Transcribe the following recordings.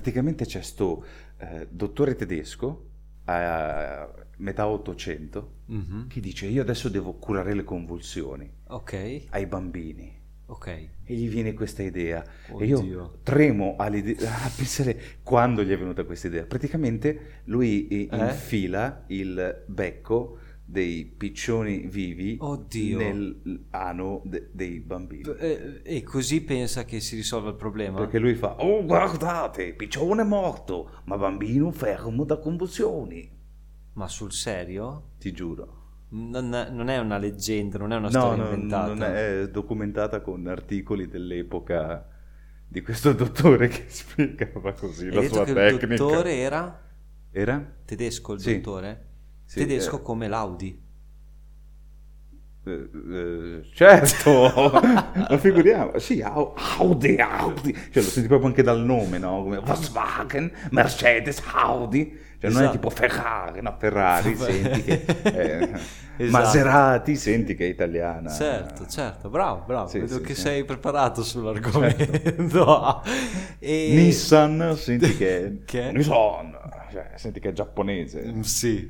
praticamente c'è sto eh, dottore tedesco a metà 800 Mhm. che dice io adesso devo curare le convulsioni Ok, ai bambini. ok. E gli viene questa idea. E io Oddio. tremo a pensare quando gli è venuta questa idea. Praticamente lui eh, Eh? infila il becco dei piccioni vivi Oddio. nell'ano de- dei bambini. Eh, E così pensa che si risolva il problema? Perché lui fa, oh guardate, piccione morto, ma bambino fermo da convulsioni. Ma sul serio? Ti giuro. Non è, non è una leggenda, non è una No, storia no, inventata. non è documentata con articoli dell'epoca di questo dottore che spiegava così Hai la sua che tecnica. il dottore era Era? tedesco, il Sì. dottore? Sì, tedesco eh, come l'Audi. eh, eh, certo, ma figuriamo, sì, Au- Audi, Audi, cioè lo senti proprio anche dal nome, no? Come Volkswagen, Mercedes, Audi, cioè non è Esatto. tipo Ferrari, no, Ferrari, senti che, eh, Esatto. Maserati, senti che è italiana. Certo, certo, bravo, bravo. Sì, Vedo sì, che sì. sei preparato sull'argomento. E- Nissan, senti che, Che? Nissan, cioè, senti che è giapponese. Mm, Sì.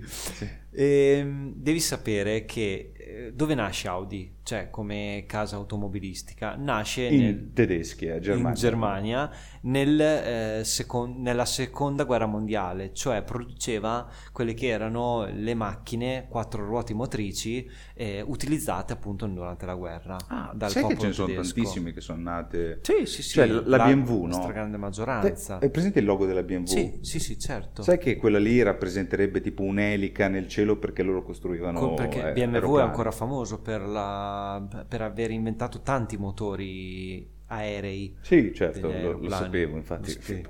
Ehm, devi sapere che dove nasce Audi, cioè come casa automobilistica, nasce In nel- tedeschi, a Germania. in Germania nel, eh, secon- nella seconda guerra mondiale, cioè produceva quelle che erano le macchine quattro ruote motrici eh, utilizzate appunto durante la guerra Ah, dal sai che ce ne sono tedesco. tantissimi che sono nate... Sì, sì, sì. Cioè, la BMW, no? stragrande maggioranza. Hai presente il logo della BMW? Sì, sì, sì, certo. Sai che quella lì rappresenterebbe tipo un'elica nel cielo perché loro costruivano Co- perché eh, BMW è aeroplani. Ancora famoso per, la- per aver inventato tanti motori aerei. Sì, certo, lo, lo sapevo, infatti. Sì. sì.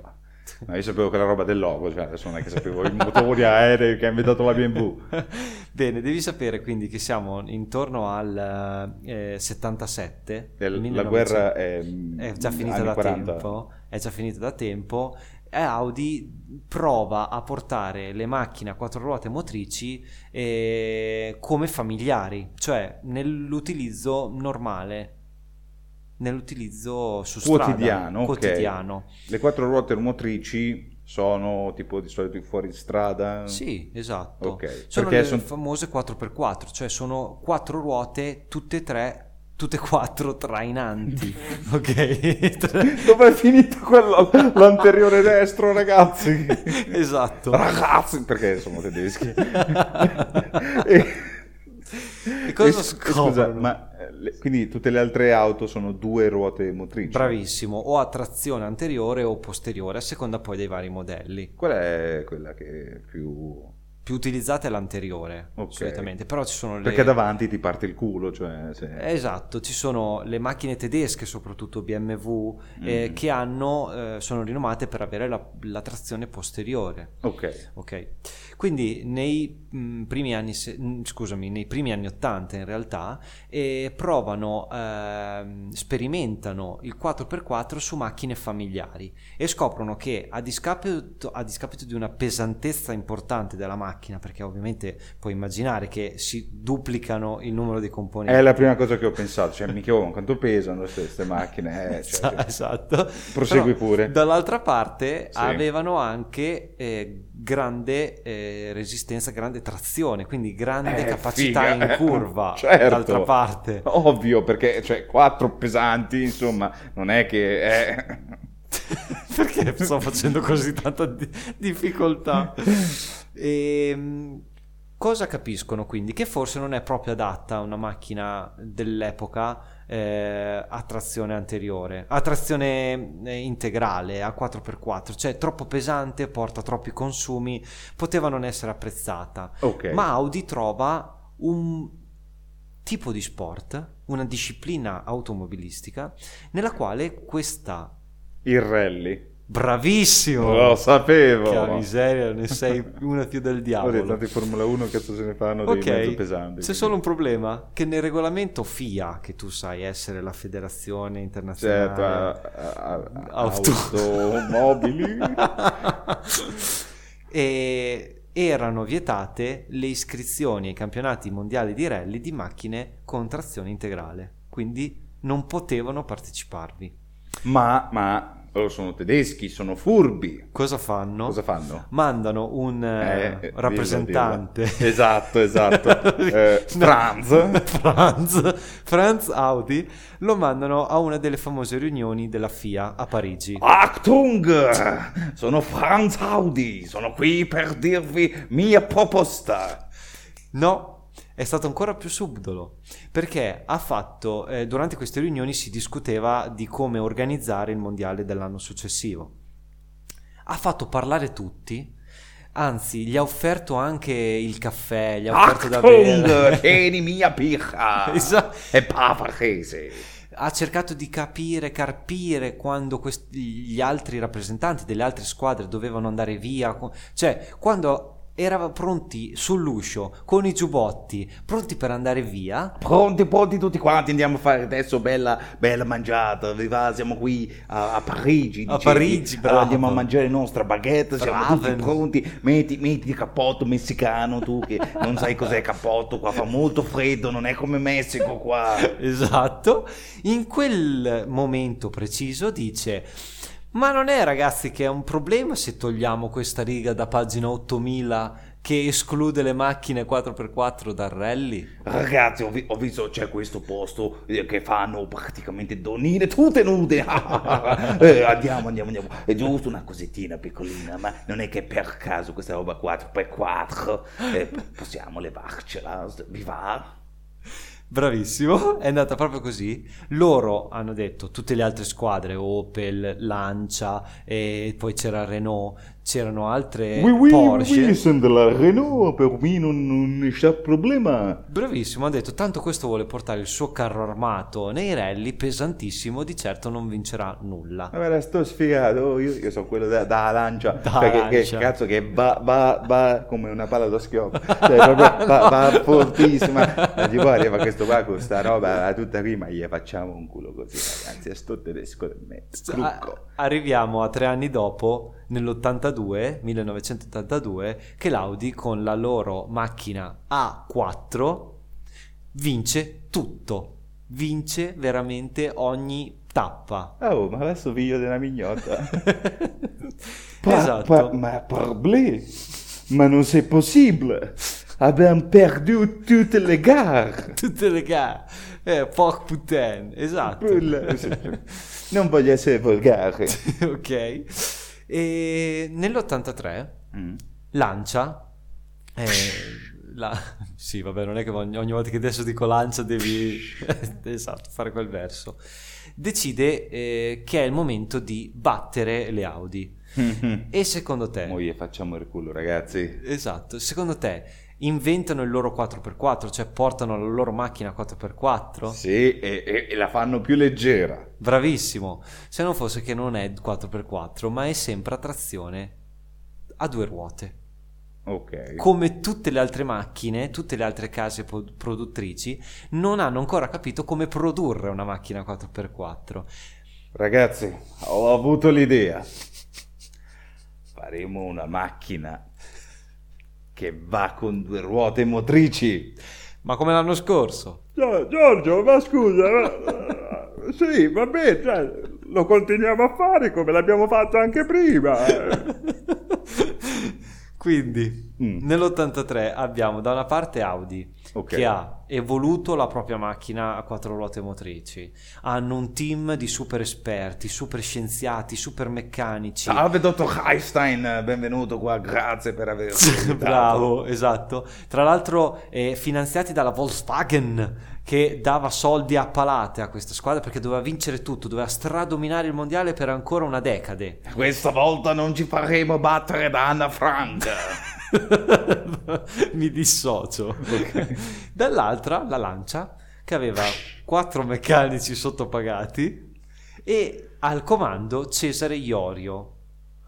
Ma io sapevo che la roba del logo, cioè adesso non è che sapevo i motori aerei che ha inventato la BMW. Bene, devi sapere quindi che siamo intorno al eh, 77. E l- 1900 La guerra è, è già finita anni da 40. tempo, è già finita da tempo Audi prova a portare le macchine a quattro ruote motrici eh, come familiari, cioè nell'utilizzo normale, nell'utilizzo su strada, Quotidiano, quotidiano. Le quattro ruote motrici sono tipo di solito fuori strada? Sì, esatto. Ok, Sono perché le son- famose 4x4, cioè sono quattro ruote, tutte e tre, tutte e quattro trainanti. ok? Dove è finito quello, l'anteriore destro, ragazzi? esatto. Ragazzi, perché sono tedeschi. e, E cosa e- scoprono? Scusa, ma eh, le- quindi tutte le altre auto sono due ruote motrici? Bravissimo, o a trazione anteriore o posteriore, a seconda poi dei vari modelli. Qual è quella che è più... Più utilizzata è l'anteriore, Ok. solitamente, però ci sono le... Perché davanti ti parte il culo, cioè... se- Esatto, ci sono le macchine tedesche, soprattutto BMW, eh, Mm. che hanno, eh, sono rinomate per avere la, la trazione posteriore. Ok. Ok, quindi nei mh, primi anni, se- mh, scusami, nei primi anni 80 in realtà, eh, provano, ehm, sperimentano il 4x4 su macchine familiari e scoprono che a discapito, a discapito di una pesantezza importante della macchina, perché ovviamente puoi immaginare che si duplicano il numero di componenti. È la prima cosa che ho pensato, cioè mica oh, quanto pesano queste macchine, eh, cioè, Esa- esatto. Prosegui Però, pure. Dall'altra parte Sì. avevano anche eh, grande eh, resistenza, grande trazione, quindi grande Eh, capacità figa, in curva. certo. D'altra parte. Ovvio, perché cioè, quattro pesanti, insomma, non è che... È... Perché sto facendo così tanta di- difficoltà? Ehm, cosa capiscono quindi? Che forse non è proprio adatta a una macchina dell'epoca eh, a trazione anteriore, a trazione eh, integrale, a 4x4, cioè troppo pesante, porta troppi consumi, poteva non essere apprezzata. Ok. Ma Audi trova un tipo di sport, una disciplina automobilistica nella quale questa Il rally. bravissimo Lo sapevo. che miseria ne sei una più del Ho diavolo detto, tanti Formula 1 cazzo se ne fanno dei mezzo ok pesanti. c'è solo un problema che nel regolamento FIA che tu sai essere la federazione internazionale Certo, a- a- Auto. automobili. e erano vietate le iscrizioni ai campionati mondiali di rally di macchine con trazione integrale quindi non potevano parteciparvi ma, ma loro sono tedeschi, sono furbi. Cosa fanno? Cosa fanno? Mandano un eh, Eh, rappresentante. dillo, dillo. Esatto, esatto. Eh, No. Franz. Franz, Franz Audi lo mandano a una delle famose riunioni della FIA a Parigi. Achtung! Sono Franz Audi, sono qui per dirvi mia proposta. No, è stato ancora più subdolo perché ha fatto eh, durante queste riunioni si discuteva di come organizzare il mondiale dell'anno successivo. Ha fatto parlare tutti, anzi, gli ha offerto anche il caffè, gli ha offerto da bere. Tieni mia. Esatto. È bavarese. ha cercato di capire, carpire quando questi- gli altri rappresentanti delle altre squadre dovevano andare via, cioè quando erano pronti sull'uscio con i giubbotti, pronti per andare via. Pronti, pronti tutti quanti, andiamo a fare adesso bella, bella mangiata, vi va? siamo qui a, a Parigi. A dicevi. Parigi, bravo. Allora andiamo a mangiare la nostra baguette, siamo Bravo. tutti pronti, metti, metti il cappotto messicano, tu che non sai cos'è cappotto, qua fa molto freddo, non è come Messico qua. Esatto. In quel momento preciso dice: Ma non è, ragazzi, che è un problema se togliamo questa riga da pagina 8000 che esclude le macchine 4x4 dal rally? Ragazzi, ho, vi- ho visto c'è questo posto eh, che fanno praticamente donine tutte nude. Eh, andiamo, andiamo, andiamo. È giusto una cosettina piccolina, ma non è che per caso questa roba 4x4 eh, possiamo levarcela. Vi va? Bravissimo, è andata proprio così. Loro hanno detto, tutte le altre squadre, Opel, Lancia, e poi c'era Renault, c'erano altre Porsche. sono della Renault, per me non, non c'è problema. Bravissimo, ha detto, tanto questo vuole portare il suo carro armato nei rally, pesantissimo, di certo non vincerà nulla. Ma me la sto sfigato, oh, io, io sono quello da, da lancia, Da cioè che, che lancia. cazzo che va, va, va come una palla da schioppo, cioè proprio va, va fortissima, e tipo arriva questo qua con sta roba tutta qui, ma gli facciamo un culo così ragazzi, è sto tedesco del mezzo, arriviamo a tre anni dopo, nell'82, 1982, che l'Audi con la loro macchina A4 vince tutto, vince veramente ogni tappa. Oh, ma adesso figlio della mignotta. Esatto. pa- ma parblé, ma non c'est possible, abbiamo perdu tutte le gare. Tutte le gare, eh, porc putain, esatto. Non voglio essere volgare. ok. E nell'83 Mm. Lancia, eh, la- sì vabbè non è che ogni, ogni volta che adesso dico Lancia devi esatto, fare quel verso, decide eh, che è il momento di battere le Audi. E secondo te, Mo gli facciamo il culo, ragazzi. esatto, secondo te inventano il loro 4x4, cioè portano la loro macchina 4x4? Sì, e, e- e la fanno più leggera. Bravissimo, se non fosse che non è 4x4, ma è sempre a trazione a due ruote. Ok. Come tutte le altre macchine, tutte le altre case produttrici, non hanno ancora capito come produrre una macchina 4x4. Ragazzi, ho avuto l'idea. Faremo una macchina che va con due ruote motrici. Ma come l'anno scorso? Giorgio, ma scusa, ma- sì, va bene, cioè, lo continuiamo a fare come l'abbiamo fatto anche prima. Quindi, Mm. nell'83 abbiamo da una parte Audi Ok. che ha evoluto la propria macchina a quattro ruote motrici. Hanno un team di super esperti, super scienziati, super meccanici. Salve dottor Einstein, benvenuto qua, grazie per aver Bravo, esatto. Tra l'altro eh, finanziati dalla Volkswagen che dava soldi a palate a questa squadra perché doveva vincere tutto, doveva stradominare il mondiale per ancora una decade. Questa volta non ci faremo battere da Anna Frank. Mi dissocio. Dall'altra la Lancia che aveva quattro meccanici sottopagati e al comando Cesare Iorio,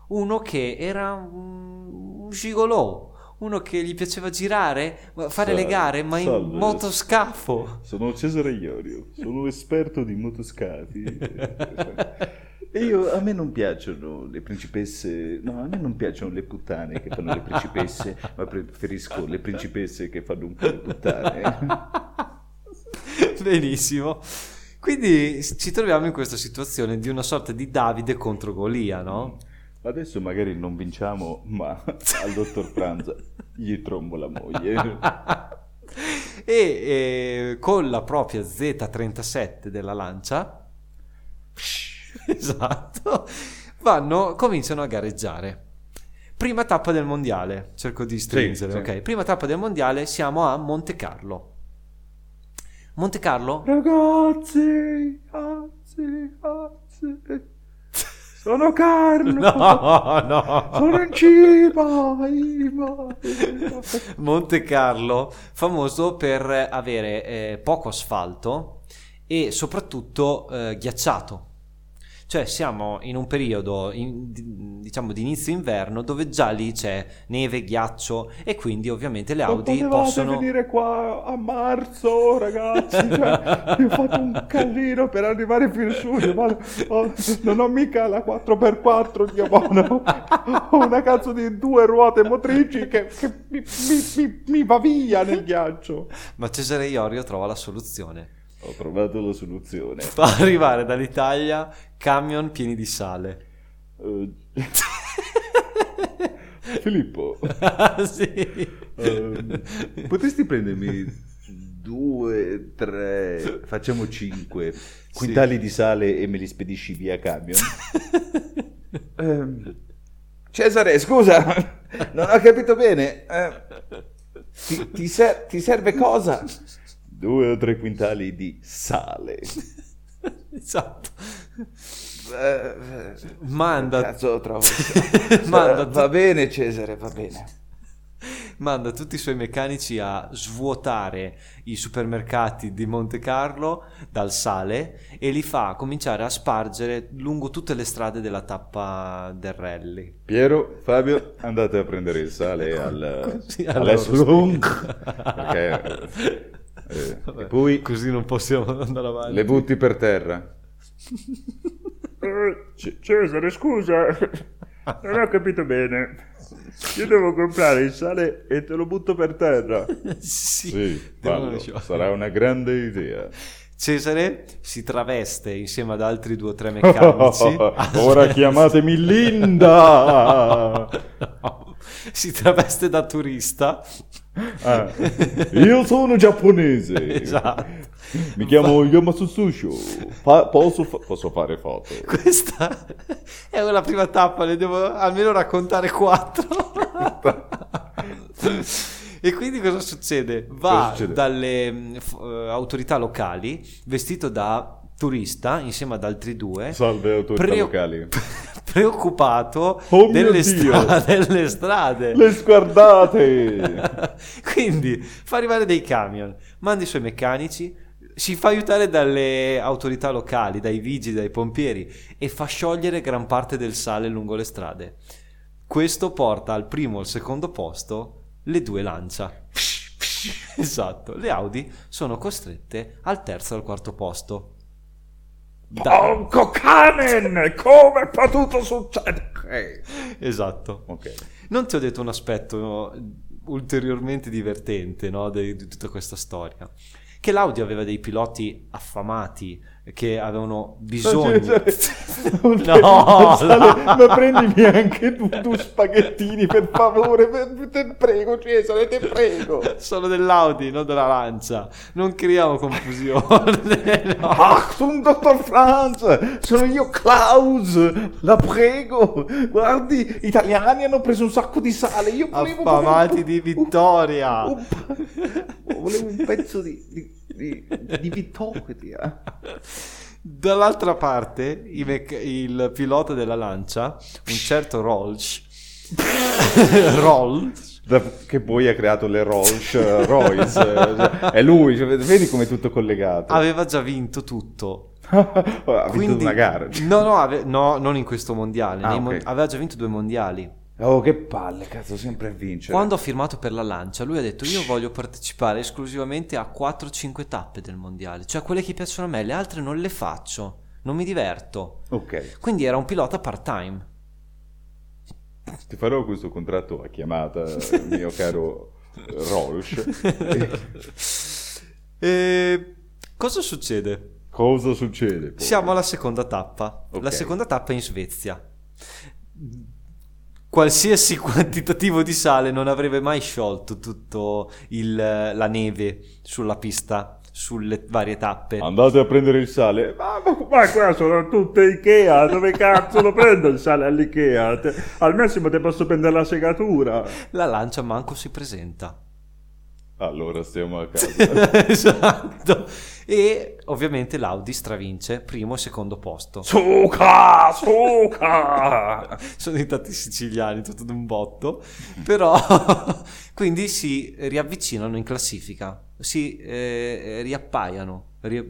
uno che era un gigolò, uno che gli piaceva girare, fare le gare, ma in salve. motoscafo. Sono Cesare Iorio, sono esperto di motoscafi. E io, a me non piacciono le principesse, no, a me non piacciono le puttane che fanno le principesse, ma preferisco le principesse che fanno un po' le puttane. Benissimo. Quindi ci troviamo in questa situazione di una sorta di Davide contro Golia, no? Adesso magari non vinciamo, ma al dottor Franz gli trombo la moglie. e eh, con la propria Z37 della lancia, esatto, vanno, cominciano a gareggiare. Prima tappa del mondiale, cerco di stringere, sì. ok? Prima tappa del mondiale, siamo a Monte Carlo. Monte Carlo? Ragazzi, ragazzi, ragazzi. Sono Carlo. No, no. Sono in cima, in cima. Monte Carlo, famoso per avere eh, poco asfalto e soprattutto eh, ghiacciato. Cioè siamo in un periodo, in, diciamo, di inizio inverno dove già lì c'è neve, ghiaccio e quindi ovviamente le Audi non possono... venire qua a marzo, ragazzi. Cioè, io ho fatto un casino per arrivare fin su. Ho- non ho mica la 4x4 di Abono. Ho una cazzo di due ruote motrici che, che mi, mi- mi- mi va via nel ghiaccio. Ma Cesare Iorio trova la soluzione. Ho trovato la soluzione. Fa arrivare dall'Italia camion pieni di sale. Eh, Filippo, sì. ehm, potresti prendermi due, tre, facciamo cinque quintali di sale e me li spedisci via camion? Ehm, Cesare, scusa, non ho capito bene. Eh, ti, ti ser- ti serve cosa? Due o tre quintali di sale. Esatto. Eh, Manda, Cazzo, trovo. Manda- va bene, Cesare, va bene. manda tutti i suoi meccanici a svuotare i supermercati di Monte Carlo dal sale e li fa cominciare a spargere lungo tutte le strade della tappa del rally. Piero, Fabio, andate a prendere il sale al, Così, all'Esslung, perché, eh, Vabbè, e poi così non possiamo andare avanti. le butti per terra. Eh, C- Cesare, scusa, non ho capito bene. Io devo comprare il sale e te lo butto per terra. sì, Sì, fallo, sarà una grande idea. Cesare si traveste insieme ad altri due o tre meccanici. Ora chiamatemi Linda! si traveste da turista. Ah, io sono giapponese. Esatto. Mi chiamo Yamasususho. Fa- posso, fa- posso fare foto? Questa è la prima tappa, ne devo almeno raccontare quattro. e quindi cosa succede? Va Cosa succede? dalle eh, autorità locali vestito da turista insieme ad altri due. Salve autorità Preo- locali. preoccupato Oh delle, stra- delle strade. Le sguardate! Quindi fa arrivare dei camion, manda i suoi meccanici, si fa aiutare dalle autorità locali, dai vigili, dai pompieri e fa sciogliere gran parte del sale lungo le strade. Questo porta al primo o al secondo posto le due lancia. Esatto, le Audi sono costrette al terzo e al quarto posto. Porco Canen! Come è potuto succedere? Esatto. Ok. Non ti ho detto un aspetto ulteriormente divertente no, di, di tutta questa storia. Che l'Audi aveva dei piloti affamati che avevano bisogno. No, Sale, ma prendimi anche tu, tu spaghettini per favore, per- te prego Cesare, te prego. Sono dell'Audi, non della lancia. Non creiamo confusione. no. Achtung, dottor Franz, sono io Klaus, la prego. Guardi, gli italiani hanno preso un sacco di sale, io volevo Affamati di vittoria. un- un- volevo un pezzo di, di, di, di vittoria. Dall'altra parte, i mec- il pilota della lancia, un certo Rolls, Rolls che poi ha creato le Rolls Royce, cioè, è lui, cioè, vedi come è tutto collegato. aveva già vinto tutto. ha vinto Quindi- una gara. No, no, ave- no, non in questo mondiale. Ah, nei ok. mon- aveva già vinto due mondiali. Oh, che palle, cazzo, sempre a vincere. Quando ha firmato per la lancia, lui ha detto: Io voglio partecipare esclusivamente a 4-5 tappe del mondiale, cioè quelle che piacciono a me, le altre non le faccio, non mi diverto. Ok, Quindi era un pilota part-time. ti farò questo contratto a chiamata, mio caro Rolls. E cosa succede? Cosa succede? poi? Siamo alla seconda tappa. La Ok. seconda tappa è in Svezia. Qualsiasi quantitativo di sale non avrebbe mai sciolto tutto il- la neve sulla pista, sulle varie tappe. Andate a prendere il sale. Ma, ma, ma qua sono tutte Ikea. Dove cazzo lo prendo il sale all'Ikea? Te- al massimo ti posso prendere la segatura. La lancia manco si presenta. Allora stiamo a casa. esatto. E ovviamente l'Audi stravince primo e secondo posto. Suca! Suca! Sono diventati siciliani tutto d'un botto, però quindi si riavvicinano in classifica, si eh, riappaiano. ri-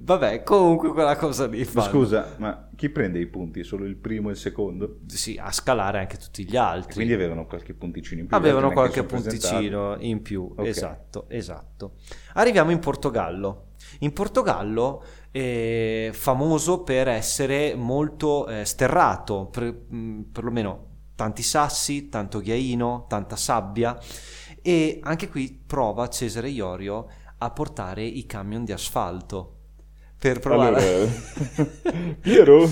vabbè, comunque quella cosa lì. Ma fanno. scusa, ma chi prende i punti? Solo il primo e il secondo? Sì, a scalare anche tutti gli altri. Quindi avevano qualche punticino in più. Avevano qualche punticino in più, Ok. esatto, esatto. Arriviamo in Portogallo. In Portogallo è famoso per essere molto eh, sterrato, per, mh, perlomeno tanti sassi, tanto ghiaino, tanta sabbia e anche qui prova Cesare Iorio a portare i camion di asfalto per provare Allora, Piero?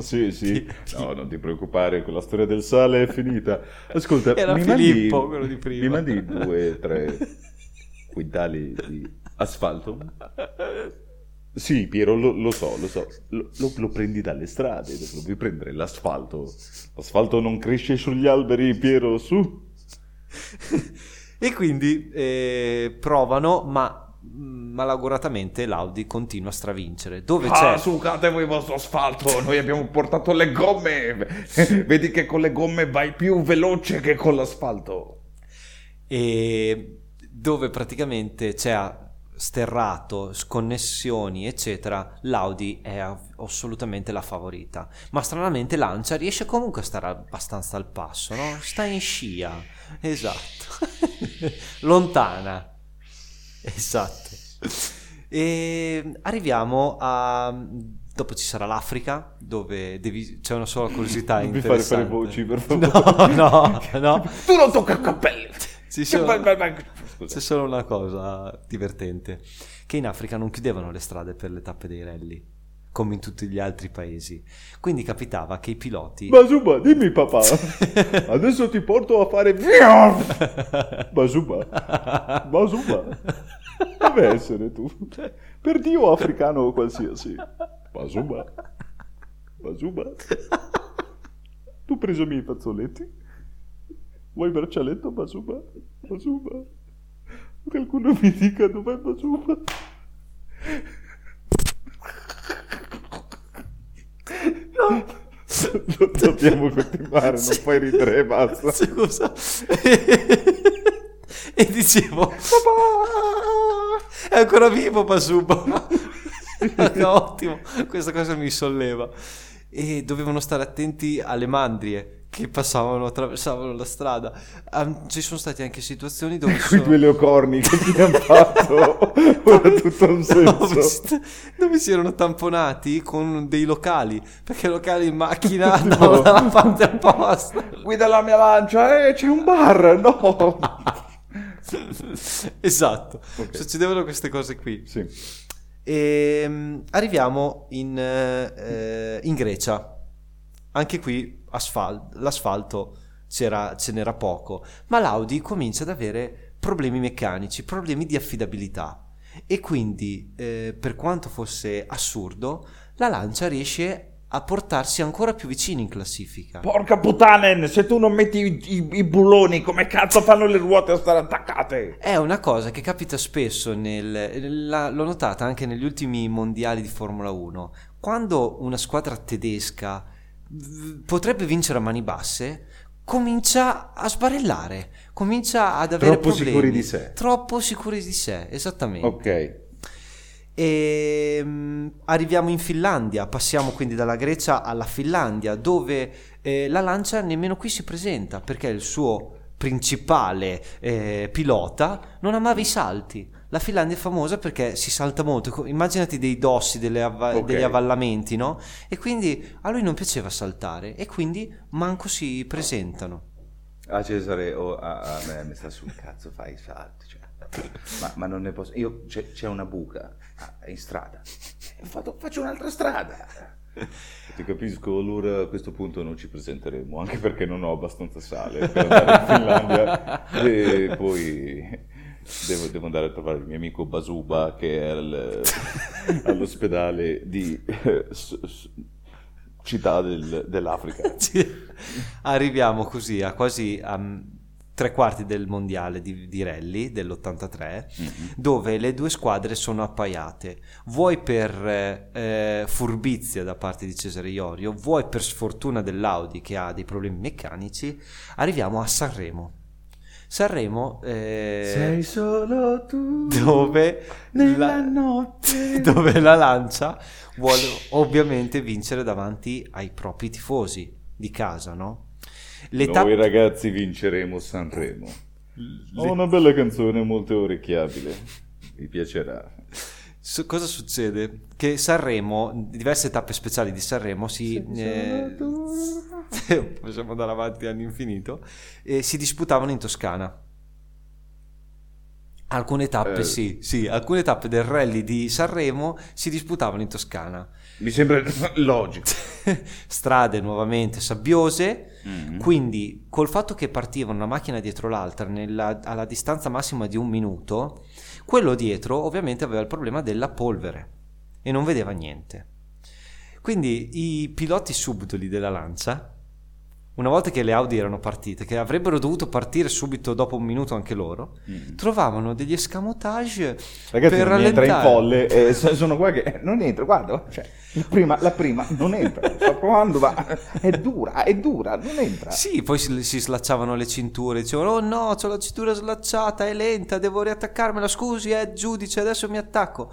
Sì, sì. No, non ti preoccupare, quella storia del sale è finita. Ascolta, Era mi Filippo, mandi, quello di prima. Mi mandi due, tre quintali di asfalto? Sì, Piero, lo, lo so, lo so. Lo, lo- lo prendi dalle strade, devi prendere l'asfalto. L'asfalto non cresce sugli alberi, Piero, su. E quindi eh, provano, ma malauguratamente l'Audi continua a stravincere. Dove Ah, c'è? voi il vostro asfalto, noi abbiamo portato le gomme. Vedi che con le gomme vai più veloce che con l'asfalto. E dove praticamente c'è sterrato, sconnessioni, eccetera, l'Audi è assolutamente la favorita. Ma stranamente Lancia riesce comunque a stare abbastanza al passo, no? Sta in scia, esatto. Lontana. Esatto. E arriviamo a dopo ci sarà l'Africa dove devi... c'è una sola curiosità Non mi fare fare interessante. voci, per favore. No, no, no. Tu non tocca capelli. Ci sono- C'è solo una cosa divertente, che in Africa non chiudevano le strade per le tappe dei rally, come in tutti gli altri paesi. Quindi capitava che i piloti... Basuba, dimmi papà. Adesso ti porto a fare... Basuba. Basuba. Deve essere tu. Per Dio africano o qualsiasi. Basuba. Basuba. Tu preso i miei fazzoletti? Vuoi braccialetto, Basuba? Basuba. Qualcuno mi dica dov'è Basuba? No. Dobbiamo continuare, non puoi ridere e basta. Scusa. e dicevo... È ancora vivo Basuba. Ottimo, questa cosa mi solleva. E dovevano stare attenti alle mandrie che passavano, attraversavano la strada. Ah, ci sono state anche situazioni dove... Quei sono- due leocorni che ti hanno fatto, ora tutto un dove, senso. si, dove si erano tamponati con dei locali perché locali in macchina andavano dalla parte opposta Guida la mia lancia, eh, c'è un bar, no. esatto Ok. succedevano queste cose qui Sì. e mm, arriviamo in, eh, in Grecia anche qui asfal- l'asfalto c'era, ce n'era poco ma l'Audi comincia ad avere problemi meccanici problemi di affidabilità e quindi eh, per quanto fosse assurdo la Lancia riesce a portarsi ancora più vicino in classifica Porca puttana, se tu non metti i, i- i bulloni, come cazzo fanno le ruote a stare attaccate? È una cosa che capita spesso, nel, la- l'ho notata anche negli ultimi mondiali di Formula 1. Quando una squadra tedesca potrebbe vincere a mani basse, comincia a sbarellare, comincia ad avere Troppo problemi. sicuri di sé. Troppo sicuri di sé, esattamente. Ok. E mm, arriviamo in Finlandia, passiamo quindi dalla Grecia alla Finlandia, dove eh, la Lancia nemmeno qui si presenta perché il suo principale eh, pilota non amava i salti. La Finlandia è famosa perché si salta molto. Immaginati dei dossi, delle avva- Ok. degli avvallamenti, no? E quindi a lui non piaceva saltare e quindi manco si presentano. A Cesare o a, a me mi sta sul cazzo, fai i salti. Cioè. Ma, ma non ne posso. Io c'è, c'è una buca ah, in strada. Fatto- faccio un'altra strada. Ti capisco, allora a questo punto non ci presenteremo, anche perché non ho abbastanza sale per andare in Finlandia e poi devo, devo andare a trovare il mio amico Basuba che è al- all'ospedale di eh, s- s- città del- dell'Africa. Arriviamo così a quasi a tre quarti del mondiale di, di rally dell'83, dove le due squadre sono appaiate, vuoi per eh, eh, furbizia da parte di Cesare Iorio, vuoi per sfortuna dell'Audi che ha dei problemi meccanici, arriviamo a Sanremo. Sanremo eh, solo tu dove nella la, notte. dove la Lancia vuole ovviamente vincere davanti ai propri tifosi di casa, no? Le Noi tappe- ragazzi vinceremo Sanremo. le- Ho una bella canzone molto orecchiabile, vi piacerà. Su- cosa succede? Che Sanremo, diverse tappe speciali di Sanremo si... eh, possiamo andare avanti all'infinito, eh, si disputavano in Toscana. Alcune tappe, Eh. sì, sì, alcune tappe del rally di Sanremo si disputavano in Toscana. Mi sembra logico. Strade nuovamente sabbiose, Mm. quindi col fatto che partivano una macchina dietro l'altra nella- alla distanza massima di un minuto, quello dietro ovviamente aveva il problema della polvere e non vedeva niente. Quindi i piloti subdoli della Lancia, una volta che le Audi erano partite, che avrebbero dovuto partire subito dopo un minuto anche loro, Mm. trovavano degli escamotage Ragazzi, per non mi entra in rallentare. folle. Eh, so- sono qua che eh, non entra, guarda, cioè, la, prima, la prima non entra, sto provando, ma è dura, è dura, non entra. Sì, poi si, si slacciavano le cinture, dicevano: Oh no, ho la cintura slacciata, è lenta, devo riattaccarmela. Scusi, eh, giudice, adesso mi attacco.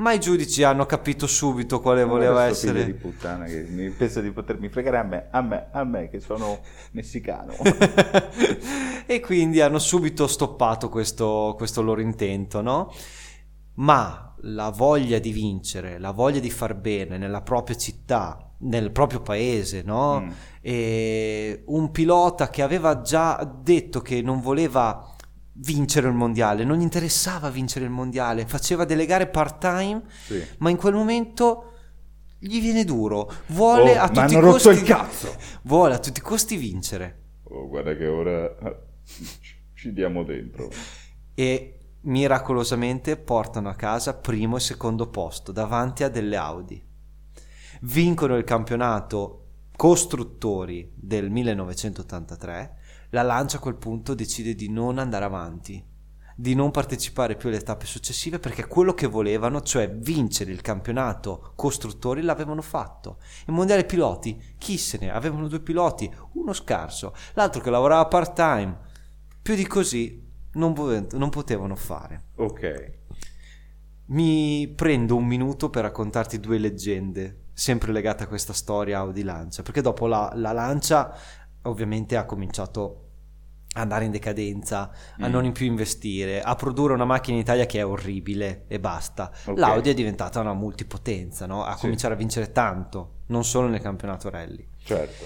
Ma i giudici hanno capito subito quale voleva Questo figlio essere. di puttana che mi pensa di potermi fregare a me, a me, a me che sono messicano. e quindi hanno subito stoppato questo, questo loro intento, no? Ma la voglia di vincere, la voglia di far bene nella propria città, nel proprio paese, no? Mm. Un pilota che aveva già detto che non voleva vincere il mondiale, non gli interessava vincere il mondiale, faceva delle gare part-time, Sì. ma in quel momento gli viene duro, vuole Oh, a tutti i costi vuole a tutti i costi vincere. Oh, guarda che ora ci- ci diamo dentro. e miracolosamente portano a casa primo e secondo posto davanti a delle Audi. Vincono il campionato costruttori del 1983. La Lancia a quel punto decide di non andare avanti, di non partecipare più alle tappe successive perché quello che volevano, cioè vincere il campionato costruttori, l'avevano fatto. Il mondiale piloti, chi se ne? Avevano due piloti, uno scarso, l'altro che lavorava part time. Più di così non, pove- non potevano fare. Ok. Mi prendo un minuto per raccontarti due leggende, sempre legate a questa storia Audi Lancia, perché dopo la, la Lancia ovviamente ha cominciato ad andare in decadenza, a Mm. non in più investire, a produrre una macchina in Italia che è orribile e basta. Ok. L'Audi è diventata una multipotenza, no? a Sì. cominciare a vincere tanto, non solo nel campionato rally Certo.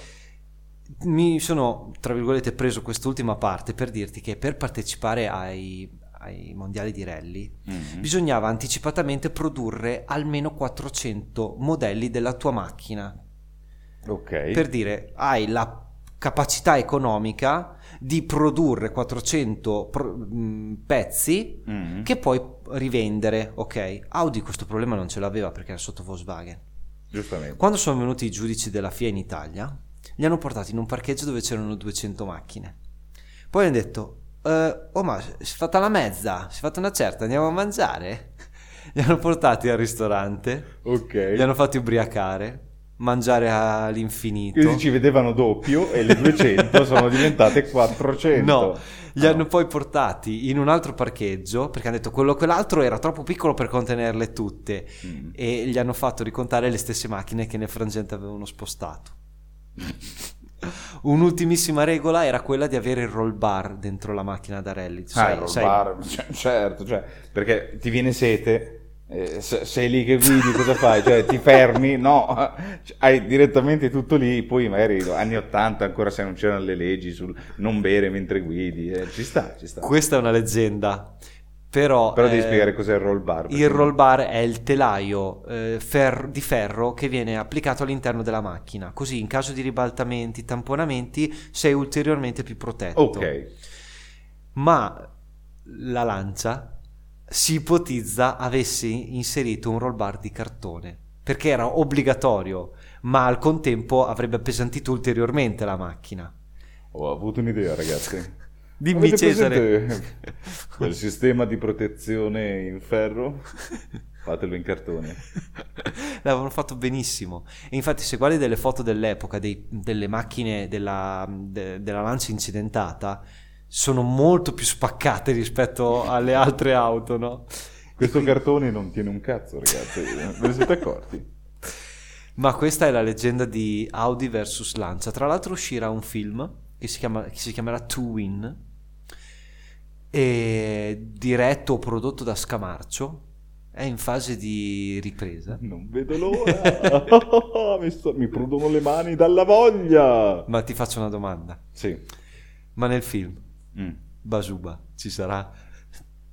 mi sono, tra virgolette, preso quest'ultima parte per dirti che per partecipare ai, ai mondiali di rally Mhm. bisognava anticipatamente produrre almeno 400 modelli della tua macchina. Ok. Per dire, hai la capacità economica di produrre 400 pro- mh, pezzi Mhm. che puoi rivendere. Ok, Audi questo problema non ce l'aveva perché era sotto Volkswagen. Giustamente. Quando sono venuti i giudici della FIA in Italia, li hanno portati in un parcheggio dove c'erano 200 macchine. Poi hanno detto, "Eh, oh ma si è fatta la mezza, si è fatta una certa, andiamo a mangiare? Li hanno portati al ristorante, Ok. li hanno fatti ubriacare, mangiare all'infinito. Così ci vedevano doppio e le 200 sono diventate 400. No, li Ah, hanno poi portati in un altro parcheggio perché hanno detto quello quell'altro era troppo piccolo per contenerle tutte Mm. e gli hanno fatto ricontare le stesse macchine che nel frangente avevano spostato. Un'ultimissima regola era quella di avere il roll bar dentro la macchina da rally. Ah, Sai- il roll sai- bar, c- certo, cioè, perché ti viene sete, eh, se- sei lì che guidi, cosa fai? Cioè, ti fermi? No, hai direttamente tutto lì, poi magari anni 80 ancora se non c'erano le leggi sul non bere mentre guidi, eh, ci sta, ci sta. Questa è una leggenda. Però, Però devi eh, spiegare cos'è il roll bar. Il roll bar è il telaio eh, fer- di ferro che viene applicato all'interno della macchina, così in caso di ribaltamenti, tamponamenti, sei ulteriormente più protetto. Ok. Ma la lancia si ipotizza avesse inserito un roll bar di cartone, perché era obbligatorio, ma al contempo avrebbe appesantito ulteriormente la macchina. Ho avuto un'idea, ragazzi. Dimmi Avete Cesare. quel sistema di protezione in ferro? Fatelo in cartone. L'avevano fatto benissimo. E infatti, se guardi delle foto dell'epoca, dei- delle macchine della, de- della Lancia incidentata, sono molto più spaccate rispetto alle altre auto, no? Questo cartone non tiene un cazzo, ragazzi. Ve ne siete accorti? Ma questa è la leggenda di Audi vs Lancia. Tra l'altro uscirà un film che si, chiama- che si chiamerà To Win, diretto o prodotto da Scamarcio. È in fase di ripresa. Non vedo l'ora. mi, sto- mi prudono le mani dalla voglia. Ma ti faccio una domanda. Sì. Ma nel film Mm. Basuba ci sarà?